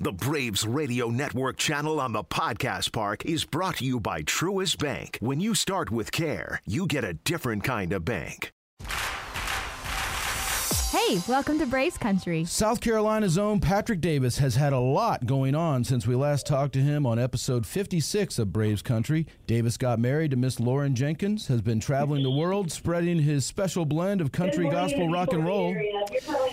The Braves Radio Network channel on the Podcast Park is brought to you by Truist Bank. When you start with care, you get a different kind of bank. Hey, welcome to Braves Country. South Carolina's own Patrick Davis has had a lot going on since we last talked to him on episode 56 of Braves Country. Davis got married to Miss Lauren Jenkins, has been traveling the world, spreading his special blend of country, gospel, rock and roll.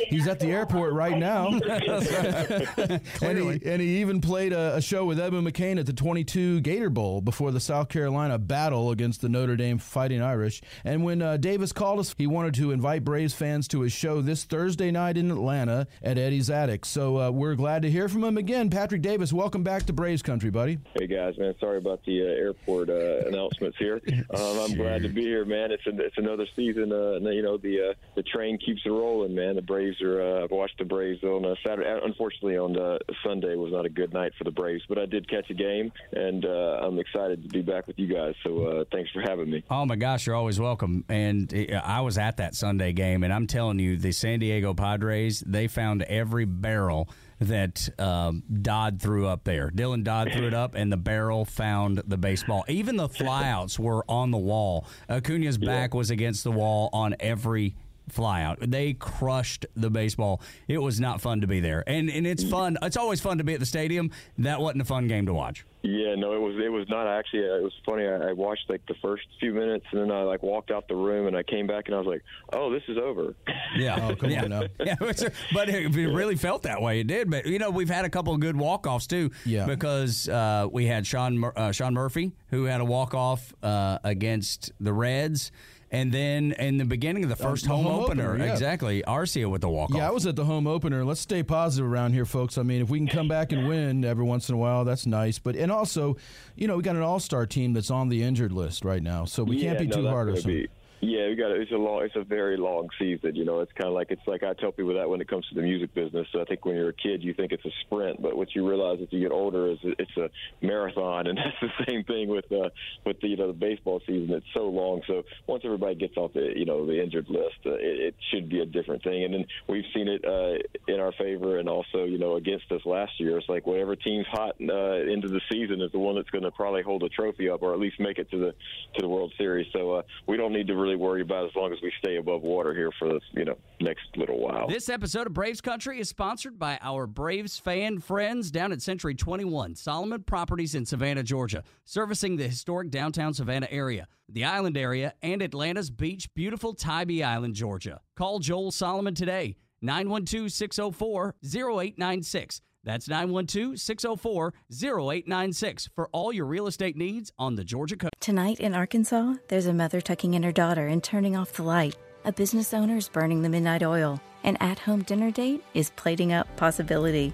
He's at the airport right now. and, he, and he even played a, a show with Edwin McCain at the 22 Gator Bowl before the South Carolina battle against the Notre Dame Fighting Irish. And when uh, Davis called us, he wanted to invite Braves fans to his show this Thursday night in Atlanta at Eddie's Attic. So uh, we're glad to hear from him again. Patrick Davis, welcome back to Braves Country, buddy. Hey guys, man. Sorry about the uh, airport uh, announcements here. Um, I'm glad to be here, man. It's a, it's another season. Uh, you know the uh, the train keeps it rolling, man. The Braves are. Uh, I've watched the Braves on uh, Saturday. Unfortunately, on uh, Sunday was not a good night for the Braves, but I did catch a game, and uh, I'm excited to be back with you guys. So uh, thanks for having me. Oh my gosh, you're always welcome. And uh, I was at that Sunday game, and I'm telling you, the San Diego Padres they found every barrel that um, Dodd threw up there. Dylan Dodd threw it up, and the barrel found the baseball. Even the flyouts were on the wall. Acuna's back was against the wall on every flyout. They crushed the baseball. It was not fun to be there, and and it's fun. It's always fun to be at the stadium. That wasn't a fun game to watch. Yeah, no, it was it was not actually. Uh, it was funny. I, I watched like the first few minutes, and then I like walked out the room, and I came back, and I was like, "Oh, this is over." Yeah, Oh, come yeah. on now. yeah, but but it, it really felt that way. It did, but you know, we've had a couple of good walk offs too. Yeah. because uh, we had Sean uh, Sean Murphy who had a walk off uh, against the Reds. And then in the beginning of the uh, first the home, home opener, opener, yeah. exactly, Arcia with the walk off. Yeah, I was at the home opener. Let's stay positive around here, folks. I mean, if we can come back and win every once in a while, that's nice. But and also, you know, we got an all-star team that's on the injured list right now, so we yeah, can't be no, too hard on gonna them. Yeah, we got. It's a long, it's a very long season. You know, it's kind of like it's like I tell people that when it comes to the music business. So I think when you're a kid, you think it's a sprint, but what you realize as you get older is it's a marathon, and that's the same thing with uh, with the you know the baseball season. It's so long. So once everybody gets off the you know the injured list, uh, it, it should be a different thing. And then we've seen it uh, in our favor, and also you know against us last year. It's like whatever team's hot uh, into the season is the one that's going to probably hold a trophy up, or at least make it to the to the World Series. So uh, we don't need to really worry about it as long as we stay above water here for the you know next little while. This episode of Braves Country is sponsored by our Braves fan friends down at Century 21, Solomon Properties in Savannah, Georgia, servicing the historic downtown Savannah area, the island area, and Atlanta's beach, beautiful Tybee Island, Georgia. Call Joel Solomon today, 912 604 0896. That's 912 604 0896 for all your real estate needs on the Georgia coast. Tonight in Arkansas, there's a mother tucking in her daughter and turning off the light. A business owner is burning the midnight oil. An at home dinner date is plating up possibility.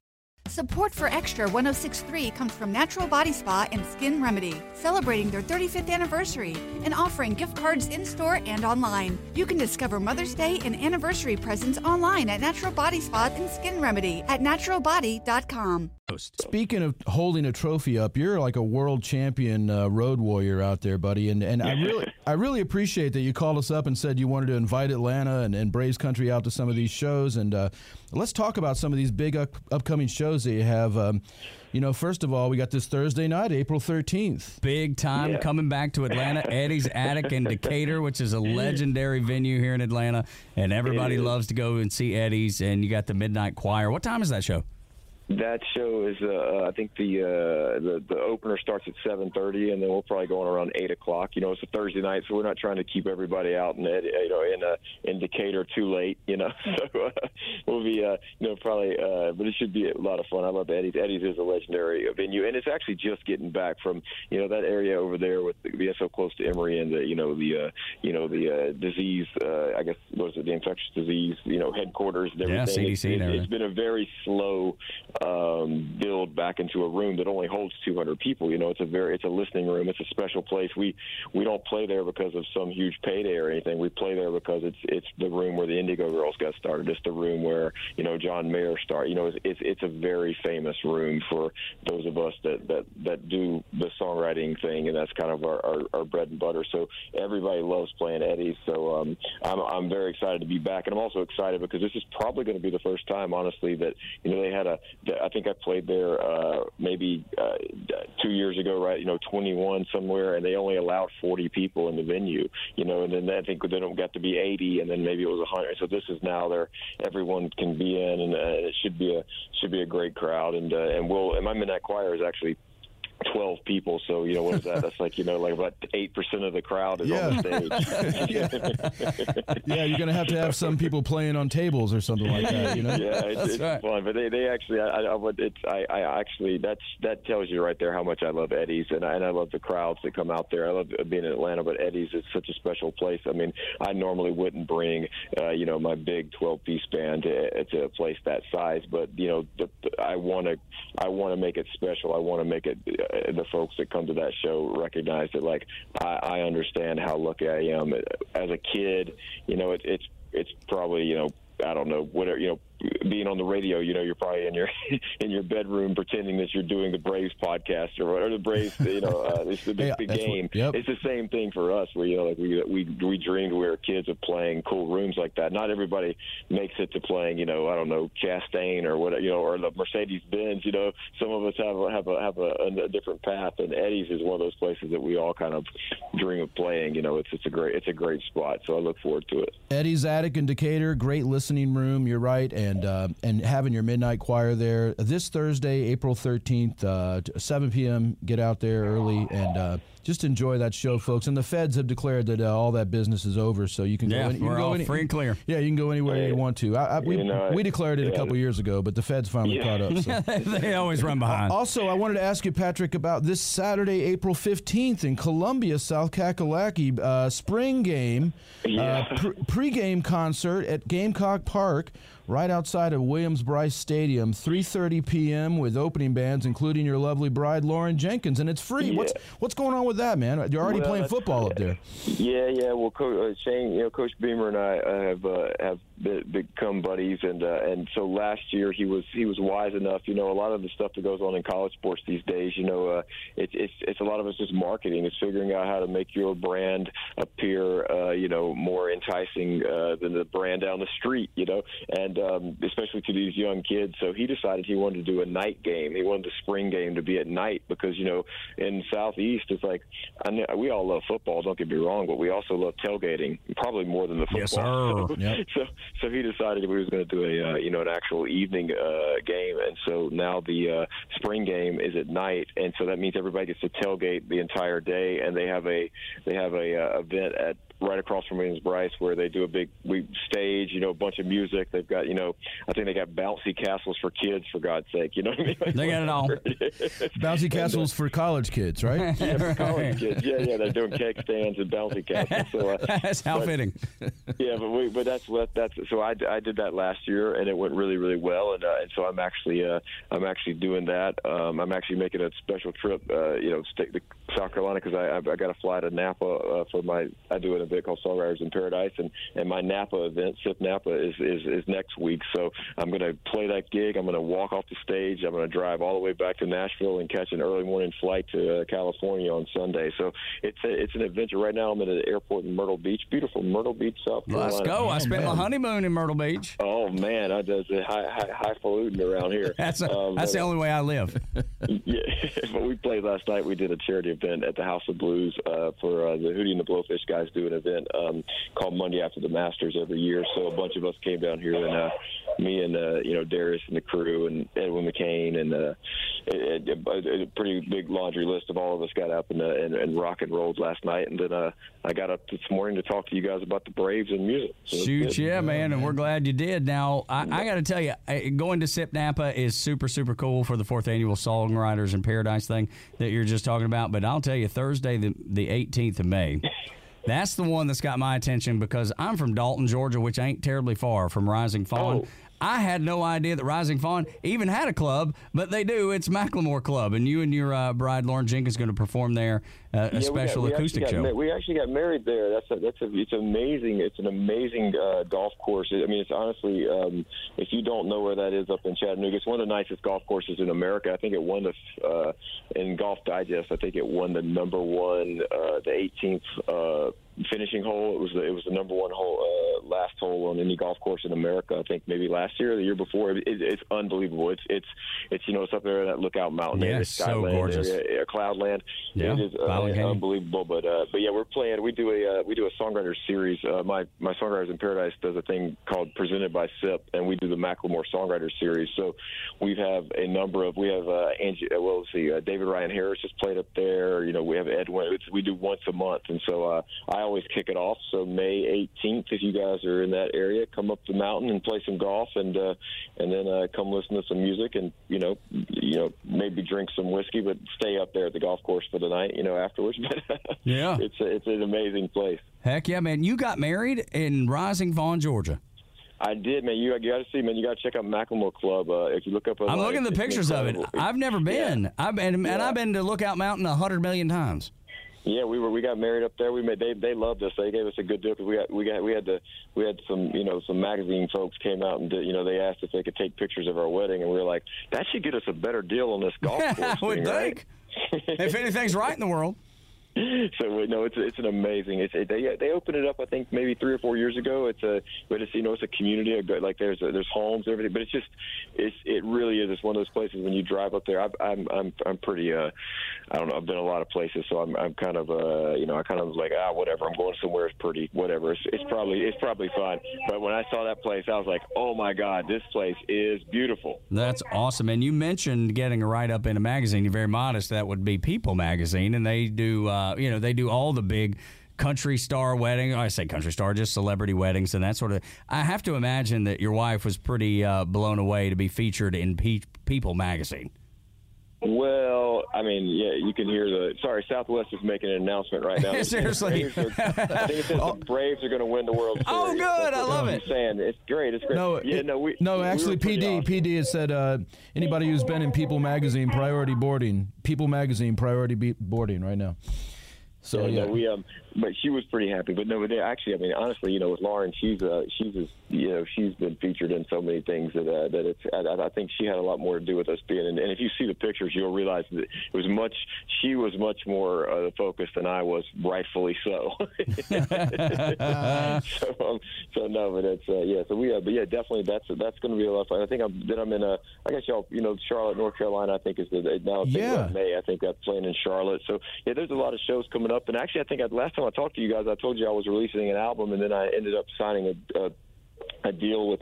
Support for Extra 1063 comes from Natural Body Spa and Skin Remedy, celebrating their 35th anniversary and offering gift cards in store and online. You can discover Mother's Day and anniversary presents online at Natural Body Spa and Skin Remedy at naturalbody.com. Speaking of holding a trophy up, you're like a world champion uh, road warrior out there, buddy. And and I really I really appreciate that you called us up and said you wanted to invite Atlanta and, and Braves Country out to some of these shows. And uh, let's talk about some of these big up, upcoming shows that you have. Um, you know, first of all, we got this Thursday night, April 13th. Big time coming back to Atlanta. Eddie's Attic in Decatur, which is a legendary venue here in Atlanta, and everybody loves to go and see Eddie's. And you got the Midnight Choir. What time is that show? That show is, uh, I think the, uh, the the opener starts at 7:30, and then we'll probably go on around eight o'clock. You know, it's a Thursday night, so we're not trying to keep everybody out in you know in uh, in Decatur too late. You know, so uh, we'll be uh, you know probably, uh, but it should be a lot of fun. I love Eddie's. Eddie's is a legendary venue, and it's actually just getting back from you know that area over there with being so close to Emory and the you know the uh, you know the uh, disease. Uh, I guess was at the infectious disease, you know, headquarters and everything. Yeah. CDC It's, and it's- it's been a very slow um, build back into a room that only holds 200 people. You know, it's a very it's a listening room. It's a special place. We we don't play there because of some huge payday or anything. We play there because it's it's the room where the Indigo Girls got started. It's the room where you know John Mayer started. You know, it's it's, it's a very famous room for those of us that that that do the songwriting thing, and that's kind of our, our, our bread and butter. So everybody loves playing Eddie's. So um, I'm I'm very excited to be back, and I'm also excited because this is probably going to be the first time, honestly, that you know they had a. I think I played there uh, maybe uh, two years ago, right? You know, 21 somewhere, and they only allowed 40 people in the venue. You know, and then I think then it got to be 80, and then maybe it was 100. So this is now there, everyone can be in, and uh, it should be a should be a great crowd, and uh, and we'll and my midnight choir is actually 12 people. So, you know, what is that? That's like, you know, like about 8% of the crowd is on the stage. yeah, you're gonna have to have some people playing on tables or something like that. You know. Yeah, it's, it's right. fun, but they, they actually, I, I it's, I, I actually, that's that tells you right there how much I love Eddie's, and I, and I love the crowds that come out there. I love being in Atlanta, but Eddie's is such a special place. I mean, I normally wouldn't bring, uh, you know, my big 12 piece band to, to a place that size, but you know, the, the, I want to, I want to make it special. I want to make it. The folks that come to that show recognize that, like, I, I understand how lucky I am as a kid. You know, it, it's it's probably you know I don't know whatever you know being on the radio you know you're probably in your in your bedroom pretending that you're doing the Braves podcast or whatever the Braves you know uh, it's the big, Yeah, that's what- game. yep. it's the same thing for us. Where you know like we we we dreamed we were kids of playing cool rooms like that. Not everybody makes it to playing you know I don't know Chastain or what you know or the Mercedes Benz you know. Some of us have a, have a have a, a different path and Eddie's is one of those places that we all kind of dream of playing you know. It's it's a great it's a great spot so I look forward to it. Eddie's Attic in Decatur, great listening room. You're right, and uh, and having your midnight choir there this Thursday, April 13th, uh, 7 p.m. Get out there early and uh, just enjoy that show, folks. And the feds have declared that uh, all that business is over, so you can Yeah, go. Any, you we're can go all any- free and clear. Yeah, you can go anywhere you want to. I, I, we You know, we declared it a couple years ago, but the feds finally Yeah. caught up. So. they always run behind. Also, I wanted to ask you, Patrick, about this Saturday, April 15th in Columbia, South Kakalaki, uh, spring game, Yeah. uh, pre- pregame concert at Gamecock Park, right outside of Williams Brice Stadium, 3:30 p.m. with opening bands, including your lovely bride Lauren Jenkins, and it's free. What's what's going on with that, man? You're already Well, playing football up there. Yeah, yeah. Well, Co- uh, Shane, you know, Coach Beamer and I uh, have uh, have be- become buddies, and uh, and so last year he was he was wise enough. You know, a lot of the stuff that goes on in college sports these days, you know, uh, it's it's it's a lot of it's just marketing. It's figuring out how to make your brand appear, uh, you know, more enticing uh, than the brand down the street. You know, and um, especially to these young kids. So he decided he wanted to do a night game. He wanted the spring game to be at night because you know in Southeast it's like I know, we all love football. Don't get me wrong, but we also love tailgating probably more than the football. Yes, sir. So, Yep. so so he decided we was going to do a uh, you know an actual evening uh, game, and so now the uh, spring game is at night, and so that means everybody gets to tailgate the entire day, and they have a they have a uh, event at right across from Williams Brice where they do a big we stage, you know, a bunch of music. They've got you know I think they got bouncy castles for kids for God's sake, you know what I mean? They got it all. Bouncy castles for college kids, right? Yeah, for college kids. Yeah, yeah, they're doing cake stands and bouncy castles. So, uh, That's how but- fitting. yeah, but we, but that's what that's so I, I did that last year and it went really really well and uh, and so I'm actually uh, I'm actually doing that. Um, I'm actually making a special trip, uh, you know, stick to South Carolina because I I, I got to fly to Napa uh, for my I do an event called Songwriters in Paradise and and my Napa event, Sip Napa, is is, is next week. So I'm going to play that gig. I'm going to walk off the stage. I'm going to drive all the way back to Nashville and catch an early morning flight to uh, California on Sunday. So it's a, it's an adventure. Right now I'm at an airport in Myrtle Beach, beautiful Myrtle Beach, South Carolina. Let's go. I spent my honeymoon in Myrtle Beach. Oh man, I does a high high highfalutin around here. That's a, Um, that's the only way I live. yeah, but we played last night. We did a charity event at the House of Blues uh, for uh, the Hootie and the Blowfish guys. Do an event um, called Monday After the Masters every year. So a bunch of us came down here, and uh, me and uh, you know Darius and the crew, and Edwin McCain, and uh, it, it, a, a pretty big laundry list of all of us got up and, uh, and, and rock and rolled last night, and then uh, I got up this morning to talk to you guys about the Braves and music. So Shoot, good. yeah, man, and we're glad you did. Now, I, I got to tell you, going to Sip Napa is super, super cool for the fourth annual Songwriters in Paradise thing that you're just talking about. But I'll tell you, Thursday, the the 18th of May, That's the one that's got my attention because I'm from Dalton, Georgia, which ain't terribly far from Rising Fawn. Oh. I had no idea that Rising Fawn even had a club, but they do. It's McLemore Club, and you and your uh, bride Lauren Jenkins going to perform there uh, a Yeah, we got- special we actually acoustic got show. ma- we actually got married there. That's a, that's a, it's amazing. It's an amazing uh, golf course. I mean, it's honestly, um, if you don't know where that is up in Chattanooga, it's one of the nicest golf courses in America. I think it won the uh, in Golf Digest. I think it won the number one, uh, the 18th uh, finishing hole. It was the, it was the number one hole, uh, last hole on any golf course in America. I think maybe last year or the year before. It, it, it's unbelievable. It's it's it's you know it's up there in that Lookout Mountain area, Yes, so gorgeous. area, Cloudland. Yeah, it is uh, unbelievable. But uh, but yeah, we're playing. We do a uh, we do a songwriter series. Uh, my my songwriters in Paradise does a thing called Presented by SIP, and we do the McLemore Songwriter Series. So we have a number of we have uh, Angie. Uh, well, let's see, uh, David Ryan Harris has played up there. You know, we have Edwin. It's, we do once a month, and so uh, I always kick it off. So May 18th, if you guys are in that area, come up the mountain and play some golf, and uh, and then uh, come listen to some music, and you know, you know, maybe drink some whiskey, but stay up there at the golf course for the night. You know, afterwards. But Yeah. it's a, it's an amazing place. Heck yeah, man! You got married in Rising Fawn, Georgia. I did, man. You, you got to see, man. You got to check out McLemore Club. Uh, if you look up, I'm online, looking at the pictures of it. I've never been. I've been, and Yeah. I've been to Lookout Mountain a hundred million times. Yeah, we were. We got married up there. We made. They they loved us. They gave us a good deal because we got we got we had to we had some you know some magazine folks came out and did, you know they asked if they could take pictures of our wedding and we were like that should get us a better deal on this golf course. I would thing, right? if anything's right in the world. so no, it's it's an amazing. It's it, they they opened it up. I think maybe three or four years ago. It's a but it's you know it's a community. Like there's a, there's homes, everything. But it's just it's it really is. It's one of those places when you drive up there. I, I'm I'm I'm pretty. Uh, I don't know. I've been a lot of places, so I'm I'm kind of uh you know I kind of like ah whatever. I'm going somewhere. It's pretty whatever. It's, it's probably it's probably fine. But when I saw that place, I was like, oh my god, this place is beautiful. That's awesome. And you mentioned getting a write up in a magazine. You're very modest. That would be People Magazine, and they do, uh, you know, they do all the big country star wedding. I say country star, just celebrity weddings and that sort of. I have to imagine that your wife was pretty uh, blown away to be featured in Pe- People Magazine. Well, I mean, yeah, you can hear the. Sorry, Southwest is making an announcement right now. Seriously. The Braves are- I think it says the Braves are going to win the World Series. Oh, good. I love it. Saying it's great. It's great. No, yeah, it- no, we no. Actually, were pretty PD awesome. PD has said uh, anybody who's been in People Magazine priority boarding, People Magazine priority be- boarding right now. So yeah, yeah, no, we um, but she was pretty happy. But no, but they, actually, I mean, honestly, you know, with Lauren, she's uh, she's just, you know, she's been featured in so many things that uh, that it's. I, I think she had a lot more to do with us being. in And if you see the pictures, you'll realize that it was much. She was much more uh, the focus than I was, rightfully so. so, um, so no, but it's uh, yeah. So we, uh, but yeah, definitely that's that's going to be a lot of fun. I think I'm then I'm in a. I guess y'all, you know, Charlotte, North Carolina. I think is the now. Yeah. May. I think I'm playing in Charlotte. So yeah, there's a lot of shows coming up. And actually, I think I, last time I talked to you guys, I told you I was releasing an album, and then I ended up signing a. a a deal with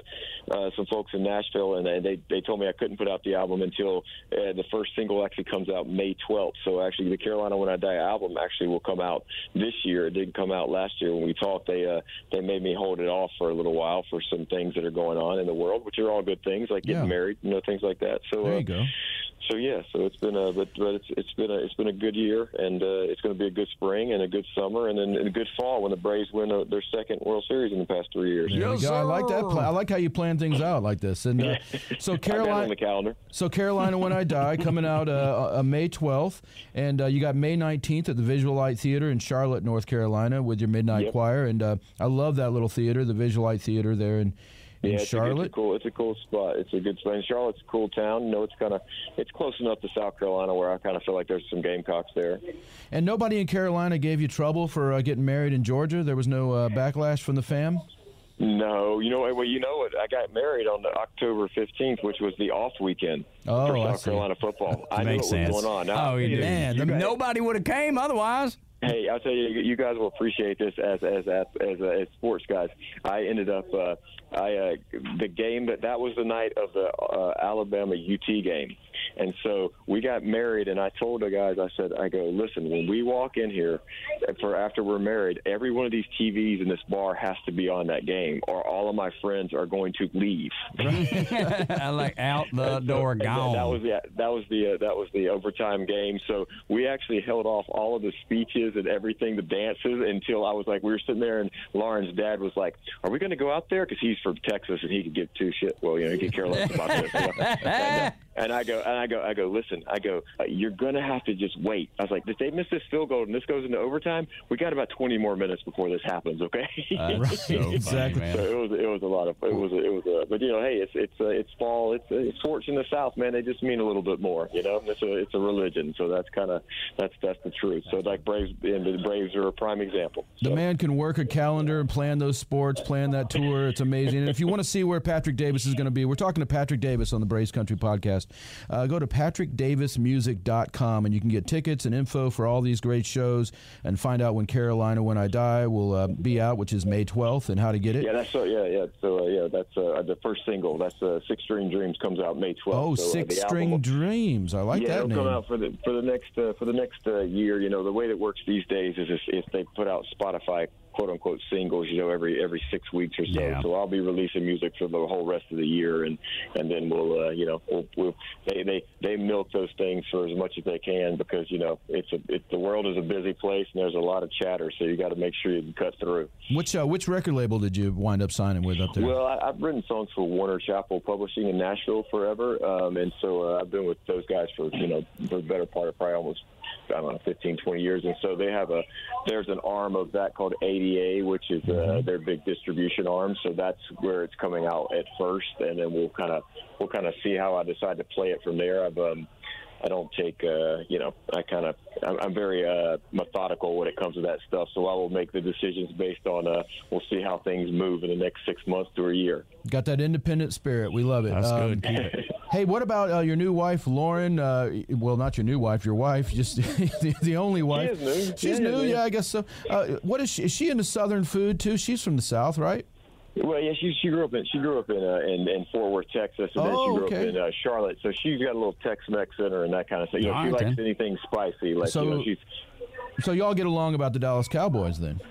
uh, some folks in Nashville, and they- they they told me I couldn't put out the album until uh, the first single actually comes out May 12th. So actually, the Carolina When I Die album actually will come out this year. It didn't come out last year when we talked. They uh, they made me hold it off for a little while for some things that are going on in the world, which are all good things, like getting Yeah. married, you know, things like that. So there uh, you go. so yeah, so it's been a but but it's it's been a it's been a good year, and uh, it's going to be a good spring and a good summer, and then and a good fall when the Braves win uh, their second World Series in the past three years. There we go. I like that. I like how you plan things out like this. And uh, so Carolina, so Carolina, when I die, coming out uh, uh, May 12th, and uh, you got May 19th at the Visual Light Theater in Charlotte, North Carolina, with your midnight Yep. choir. And uh, I love that little theater, the Visual Light Theater there in, in Yeah, it's A, it's a Charlotte. cool. It's a cool spot. It's a good spot. And Charlotte's a cool town. You know, it's kind of it's close enough to South Carolina where I kind of feel like there's some Gamecocks there. And nobody in Carolina gave you trouble for uh, getting married in Georgia. There was no uh, backlash from the fam. No, you know what? Well, you know what? I got married on the October 15th, which was the off weekend Oh, for South. Carolina football. I knew what sense. was going on. Now, oh, you man, you guys- nobody would have came otherwise. Hey, I'll tell you, you guys will appreciate this as as as as, uh, as sports guys. I ended up, uh, I uh, the game that that was the night of the uh, Alabama UT game, And so we got married, and I told the guys, I said, I go, listen, when we walk in here for after we're married, every one of these TVs in this bar has to be on that game, or all of my friends are going to leave. like out the door, gone. That was the that was the uh, that was the overtime game. So we actually held off all of the speeches and everything, the dances, until I was like, we were sitting there, and Lauren's dad was like, "Are we going to go out there?" Because he's from Texas and he could give two shit. Well, you know, he could care less about this. and, uh, and I go, and I go, I go. Listen, I go. Uh, you're going to have to just wait. I was like, if they miss this field goal and this goes into overtime, we got about 20 more minutes before this happens. Okay. That's so Exactly. man. So it was it was a lot of it was it was a but you know hey it's it's uh, it's fall it's uh, sports in the South man they just mean a little bit more you know it's a it's a religion so that's kind of that's that's the truth so like Braves and the Braves are a prime example. The man can work a calendar and plan those sports, plan that tour. It's amazing. And if you want to see where Patrick Davis is going to be, we're talking to Patrick Davis on the Braves Country podcast. Uh, go to patrickdavismusic.com and you can get tickets and info for all these great shows and find out when Carolina When I Die will uh, be out, which is May 12th, and how to get it. Yeah, that's so. Yeah, yeah. So uh, yeah, that's uh, the first single. That's uh, Six String Dreams comes out May 12th. Oh, so, uh, Six String album- Dreams. I like yeah, that it'll name. come out for the for the next uh, for the next uh, year. You know, the way that works these days is if, if they put out Spotify quote unquote singles, you know, every every six weeks or so. Yeah. So I'll be releasing music for the whole rest of the year, and and then we'll uh, you know we'll, we'll they they they milk those things for as much as they can because you know it's a it, the world is a busy place and there's a lot of chatter, so you got to make sure you can cut through. Which uh, which record label did you wind up signing with up there? Well, I, I've written songs for Warner Chappell Publishing in Nashville forever, um, and so uh, I've been with those guys for you know for the better part of probably almost I don't know 15, 20 years, and so they have a there's an arm of that called ADA, which is uh, their big distribution arm. So that's where it's coming out at first, and then we'll kind of we'll kind of see how I decide to play it from there. I've um, I don't take, uh, you know, I kind of, I'm, I'm very uh, methodical when it comes to that stuff. So I will make the decisions based on, uh, we'll see how things move in the next six months to a year. Got that independent spirit. We love it. That's Um, good. Keep it. Hey, what about uh, your new wife, Lauren? Uh, well, not your new wife, your wife, just the, the only wife. is new. She's Yeah, new, yeah. yeah, I guess so. Uh, what is she? Is she into Southern food too? She's from the South, right? Well, yeah, she she grew up in she grew up in uh, in, in Fort Worth, Texas, and then Oh, she grew okay. up in uh, Charlotte. So she's got a little Tex-Mex in her and that kind of thing. You know, All she right, likes then. anything spicy. Like So- you know, she's So y'all get along about the Dallas Cowboys then?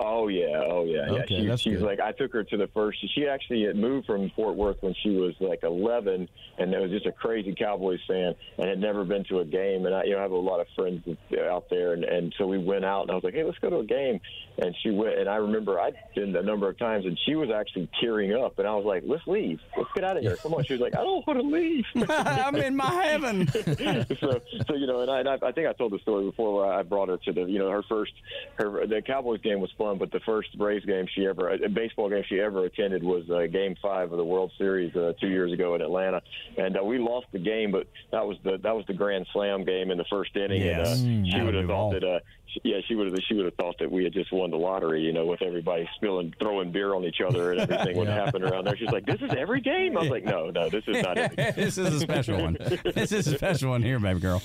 Oh yeah, oh yeah, yeah. Okay, She, that's she's good. like I took her to the first. She actually had moved from Fort Worth when she was like 11, and it was just a crazy Cowboys fan, and had never been to a game. And I, you know, I have a lot of friends out there, and and so we went out, and I was like, hey, let's go to a game. And she went, and I remember I'd been a number of times, and she was actually tearing up, and I was like, let's leave, let's get out of here, come on. She was like, I don't want to leave. I'm in my heaven. so, so you know, and I, and I, I think I told the story before where I brought her to the, you know, her first, her the Cowboys game was fun, but the first Braves game she ever, a baseball game she ever attended was uh, Game Five of the World Series uh, two years ago in Atlanta, and uh, we lost the game, but that was the that was the Grand Slam game in the first inning, Yes. and uh, she Mm, would have thought that, uh, yeah, she would have she would have thought that we had just won the lottery, you know, with everybody spilling, throwing beer on each other and everything would happen around there. She's like, "This is every game." I was like, "No, no, this is not every game." this is a special one. This is a special one here, baby girl.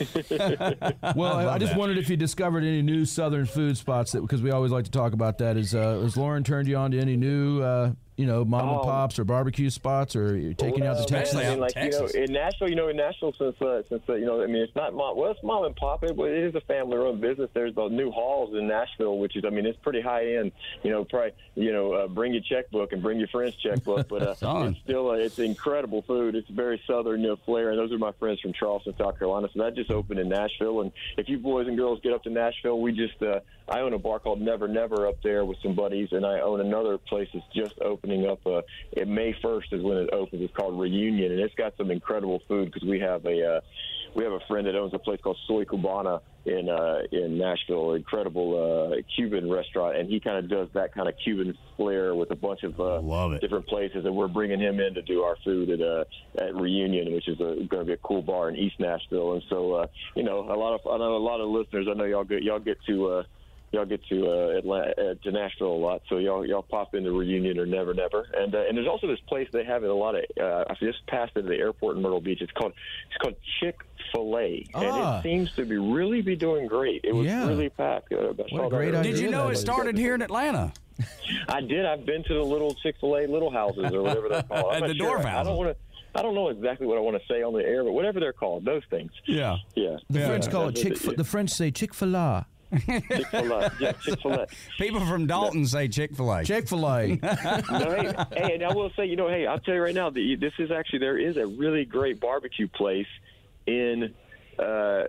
Well, I, I love just that. wondered if you discovered any new Southern food spots that because we always like to talk about that. Is uh, has Lauren turned you on to any new, uh, you know, mom and Oh. pops or barbecue spots, or you're taking you out to Well, Texas? I mean, out in like you know, in Nashville, you know, in Nashville, since uh, since uh, you know, I mean, it's not mom. Well, it's mom and pop. It, it is a family-run business. There's the new halls in Nashville, which is, I mean, it's pretty high end. You know, probably, you know, uh, bring your checkbook and bring your friend's checkbook, but uh, it's still uh, it's incredible food. It's very southern you know, flair, and those are my friends from Charleston, South Carolina. So that just opened in Nashville, and if you boys and girls get up to Nashville, we just uh, I own a bar called Never Never up there with some buddies, and I own another place that's just opening up. Uh, it May first is when it opens. It's called Reunion, and it's got some incredible food because we have a uh, we have a friend that owns a place called Soy Cubana in uh, in Nashville, incredible uh, Cuban restaurant, and he kind of does that kind of Cuban flair with a bunch of uh, Love it. different places, and we're bringing him in to do our food at uh, at Reunion, which is going to be a cool bar in East Nashville, and so uh, you know a lot of I know a lot of listeners. I know y'all get y'all get to. Uh, Y'all get to uh, Atlanta, uh, to Nashville a lot, so y'all y'all pop into Reunion or Never Never, and uh, and there's also this place they have in a lot of. Uh, I just passed into the airport in Myrtle Beach. It's called it's called Chick Fil A, and Ah. it seems to be really be doing great. It was Yeah. really packed. Uh, I What a great idea Did you know it started here in Atlanta? I did. I've been to the little Chick Fil A little houses or whatever they're called. I'm The not sure. dwarf I don't want to. I don't know exactly what I want to say on the air, but whatever they're called, those things. Yeah. Yeah. The Yeah. French call it chick. what it- The French say Chick Fil A. Chick Fil A. Yeah, Chick Fil A. People from Dalton say Chick Fil A. Chick Fil A. no, hey, hey, and I will say, you know, hey, I'll tell you right now, the, this is actually there is a really great barbecue place in. Uh,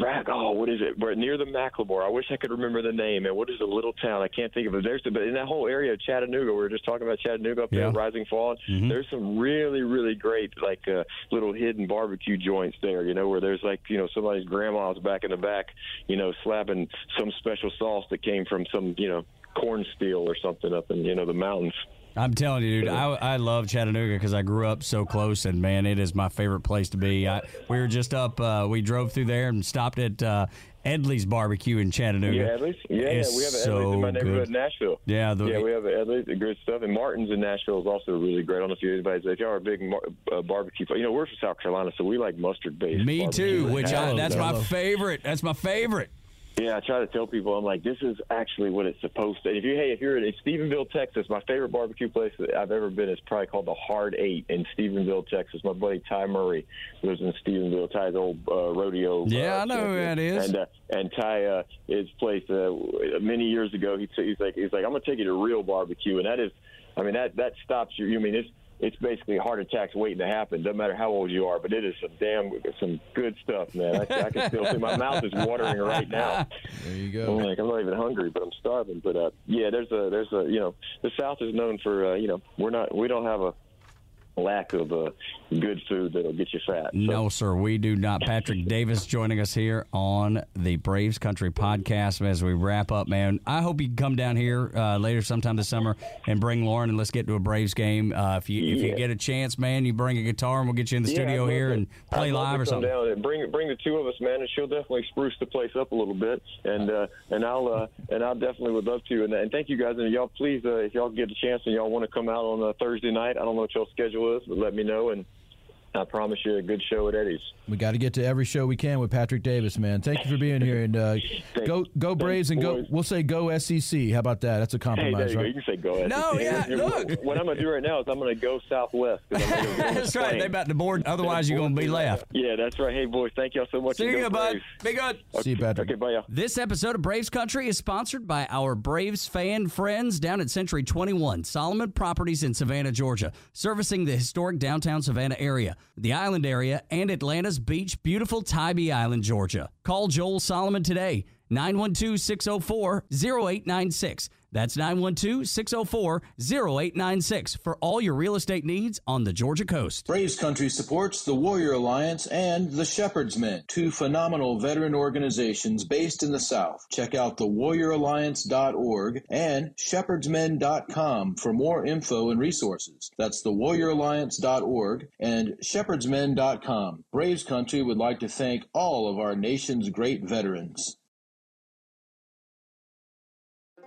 Rack, oh, what is it? We're near the McLemore. I wish I could remember the name. And what is the little town? I can't think of it. There's, but in that whole area of Chattanooga, we were just talking about Chattanooga up there, Yeah. Rising Fawn. There's some really, really great like uh, little hidden barbecue joints there. You know, where there's like you know somebody's grandma's back in the back, you know, slapping some special sauce that came from some you know corn steel or something up in you know the mountains. I'm telling you, dude, I, I love Chattanooga because I grew up so close, and man, it is my favorite place to be. I, we were just up, uh, we drove through there and stopped at uh, Edley's Barbecue in Chattanooga. Yeah, Edley's. Yeah, It's we have an so Edley's in my neighborhood good. in Nashville. Yeah, the- yeah, we have an Edley's, the good stuff. And Martin's in Nashville is also really great. I don't know if you anybody's if y'all are a big mar- uh, barbecue. You know, we're from South Carolina, so we like mustard based. Me too, which I, that's my favorite. That's my favorite. Yeah, I try to tell people I'm like, this is actually what it's supposed to. If you hey, if you're in Stephenville, Texas, my favorite barbecue place that I've ever been is probably called the Hard Eight in Stephenville, Texas. My buddy Ty Murray lives in Stephenville. Ty's old uh, rodeo. Yeah, uh, I know who that is. And uh, and Ty, uh, his place uh, many years ago, he he's like he's like I'm gonna take you to real barbecue, and that is, I mean that that stops you. I mean it's it's basically heart attacks waiting to happen. Doesn't matter how old you are, but it is some damn some good stuff, man. I, I can still see my mouth is watering right now. There you go. I'm like I'm not even hungry, but I'm starving. But uh, yeah, there's a there's a you know the South is known for uh, you know we're not we don't have a lack of uh, good food that'll get you fat. So- No, sir, we do not. Patrick Davis joining us here on the Braves Country podcast as we wrap up, man. I hope you can come down here uh, later sometime this summer and bring Lauren and let's get to a Braves game. Uh, if you if you get a chance, man, you bring a guitar and we'll get you in the Yeah, studio here to- and play live or something. Down and bring bring the two of us, man, and she'll definitely spruce the place up a little bit. And uh, and I'll uh, and I definitely would love to. And, and thank you guys. And y'all, please, uh, if y'all get a chance and y'all want to come out on a Thursday night, I don't know what y'all schedule let me know. And I promise you a good show at Eddie's. We got to get to every show we can with Patrick Davis, man. Thank you for being here, and uh, go go Braves and go. boys. We'll say go SEC. How about that? That's a Hey, there compromise, you go. right? You can say go ahead. No, yeah, look. What I'm going to do right now is I'm going to go Southwest. I'm gonna go That's the right. plane. They about to board. Otherwise, you're going to be left. Yeah, that's right. Hey, boys, thank y'all so much. See And go you, bud. Be good. See you, Patrick. Okay, bye, y'all. This episode of Braves Country is sponsored by our Braves fan friends down at Century 21, Solomon Properties in Savannah, Georgia, servicing the historic downtown Savannah area, the island area, and Atlanta's beach, beautiful Tybee Island, Georgia. Call Joel Solomon today, 912 604 0896. That's 912 604 0896 for all your real estate needs on the Georgia coast. Braves Country supports the Warrior Alliance and the Shepherd's Men, two phenomenal veteran organizations based in the South. Check out the thewarrioralliance.org and shepherdsmen.com for more info and resources. That's the thewarrioralliance.org and shepherdsmen.com. Braves Country would like to thank all of our nation's great veterans.